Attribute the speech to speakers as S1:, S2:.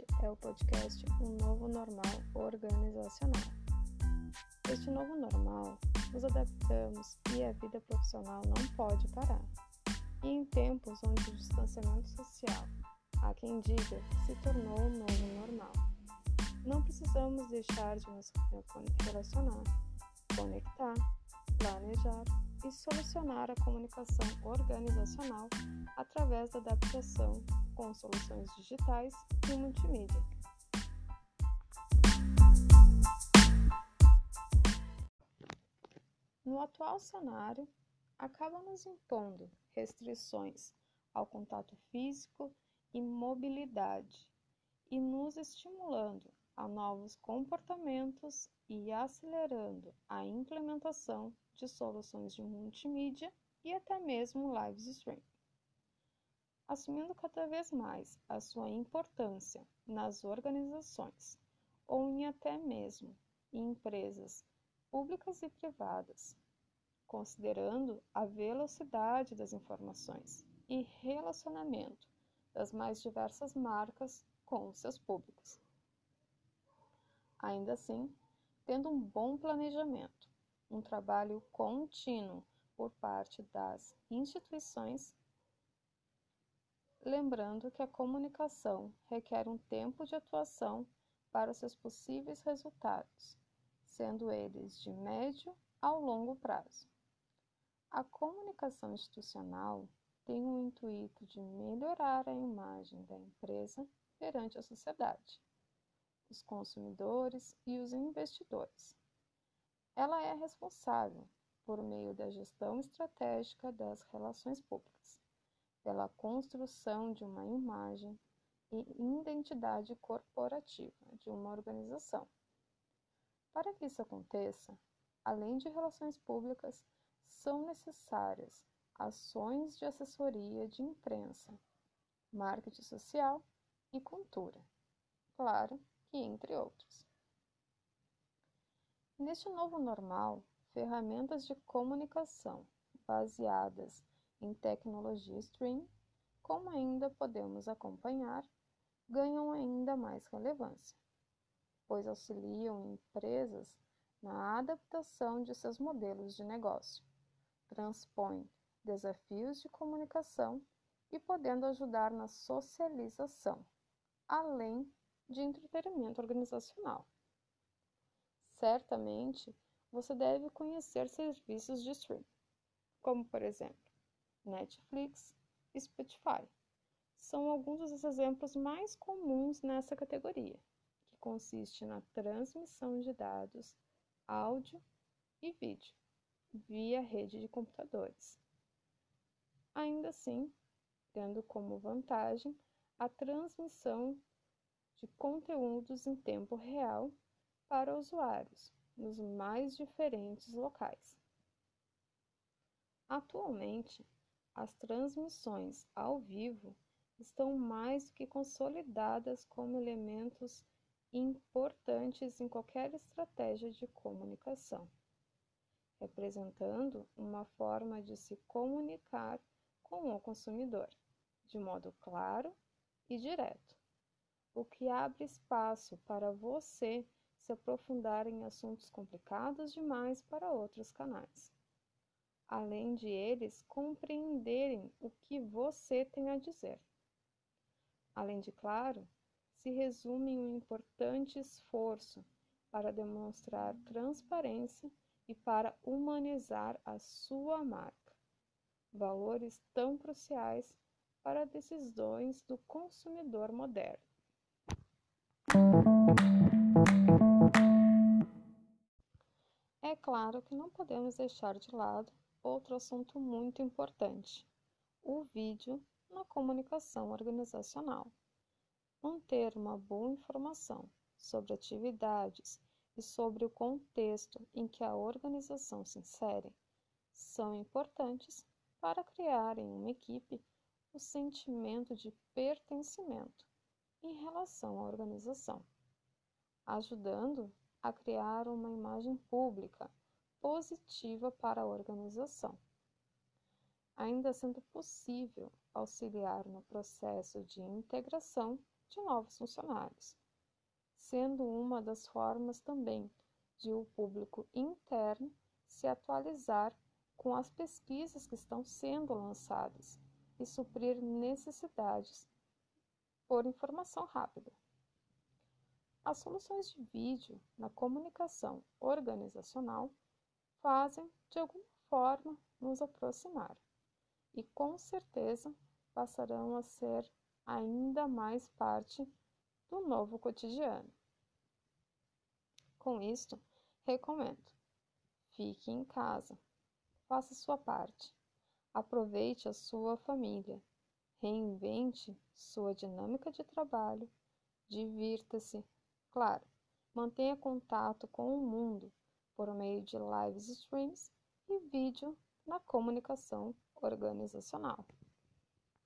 S1: Este é o podcast Um Novo Normal Organizacional. Este novo normal, nos adaptamos e a vida profissional não pode parar. E em tempos onde o distanciamento social, há quem diga, se tornou um novo normal, não precisamos deixar de nos relacionar, conectar, planejar e solucionar a comunicação organizacional através da adaptação com soluções digitais e multimídia. No atual cenário, acaba nos impondo restrições ao contato físico e mobilidade e nos estimulando a novos comportamentos e acelerando a implementação de soluções de multimídia e até mesmo live stream. Assumindo cada vez mais a sua importância nas organizações ou em até mesmo em empresas públicas e privadas, considerando a velocidade das informações e relacionamento das mais diversas marcas com seus públicos. Ainda assim, tendo um bom planejamento, um trabalho contínuo por parte das instituições, lembrando que a comunicação requer um tempo de atuação para seus possíveis resultados, sendo eles de médio ao longo prazo. A comunicação institucional tem o intuito de melhorar a imagem da empresa perante a sociedade, os consumidores e os investidores ela é responsável, por meio da gestão estratégica das relações públicas, pela construção de uma imagem e identidade corporativa de uma organização. Para que isso aconteça, além de relações públicas, são necessárias ações de assessoria de imprensa, marketing social e cultura. Claro que entre outros. Neste novo normal, ferramentas de comunicação baseadas em tecnologia stream, como ainda podemos acompanhar, ganham ainda mais relevância, pois auxiliam empresas na adaptação de seus modelos de negócio, transpõem desafios de comunicação e podendo ajudar na socialização, além de entretenimento organizacional. Certamente, você deve conhecer serviços de streaming, como por exemplo, Netflix e Spotify. São alguns dos exemplos mais comuns nessa categoria, que consiste na transmissão de dados, áudio e vídeo via rede de computadores. Ainda assim, tendo como vantagem a transmissão de conteúdos em tempo real para usuários nos mais diferentes locais. Atualmente, as transmissões ao vivo estão mais do que consolidadas como elementos importantes em qualquer estratégia de comunicação, representando uma forma de se comunicar com o consumidor de modo claro e direto, o que abre espaço para você se aprofundar em assuntos complicados demais para outros canais, além de eles compreenderem o que você tem a dizer. Além de claro, se resume em um importante esforço para demonstrar transparência e para humanizar a sua marca, valores tão cruciais para decisões do consumidor moderno. É claro que não podemos deixar de lado outro assunto muito importante: o vídeo na comunicação organizacional. Manter uma boa informação sobre atividades e sobre o contexto em que a organização se insere são importantes para criar em uma equipe o sentimento de pertencimento em relação à organização, ajudando a criar uma imagem pública positiva para a organização, ainda sendo possível auxiliar no processo de integração de novos funcionários, sendo uma das formas também de o público interno se atualizar com as pesquisas que estão sendo lançadas e suprir necessidades por informação rápida. As soluções de vídeo na comunicação organizacional fazem, de alguma forma, nos aproximar e, com certeza, passarão a ser ainda mais parte do novo cotidiano. Com isto, recomendo: fique em casa, faça sua parte, aproveite a sua família, reinvente sua dinâmica de trabalho, divirta-se, claro, mantenha contato com o mundo por meio de lives streams e vídeo na comunicação organizacional.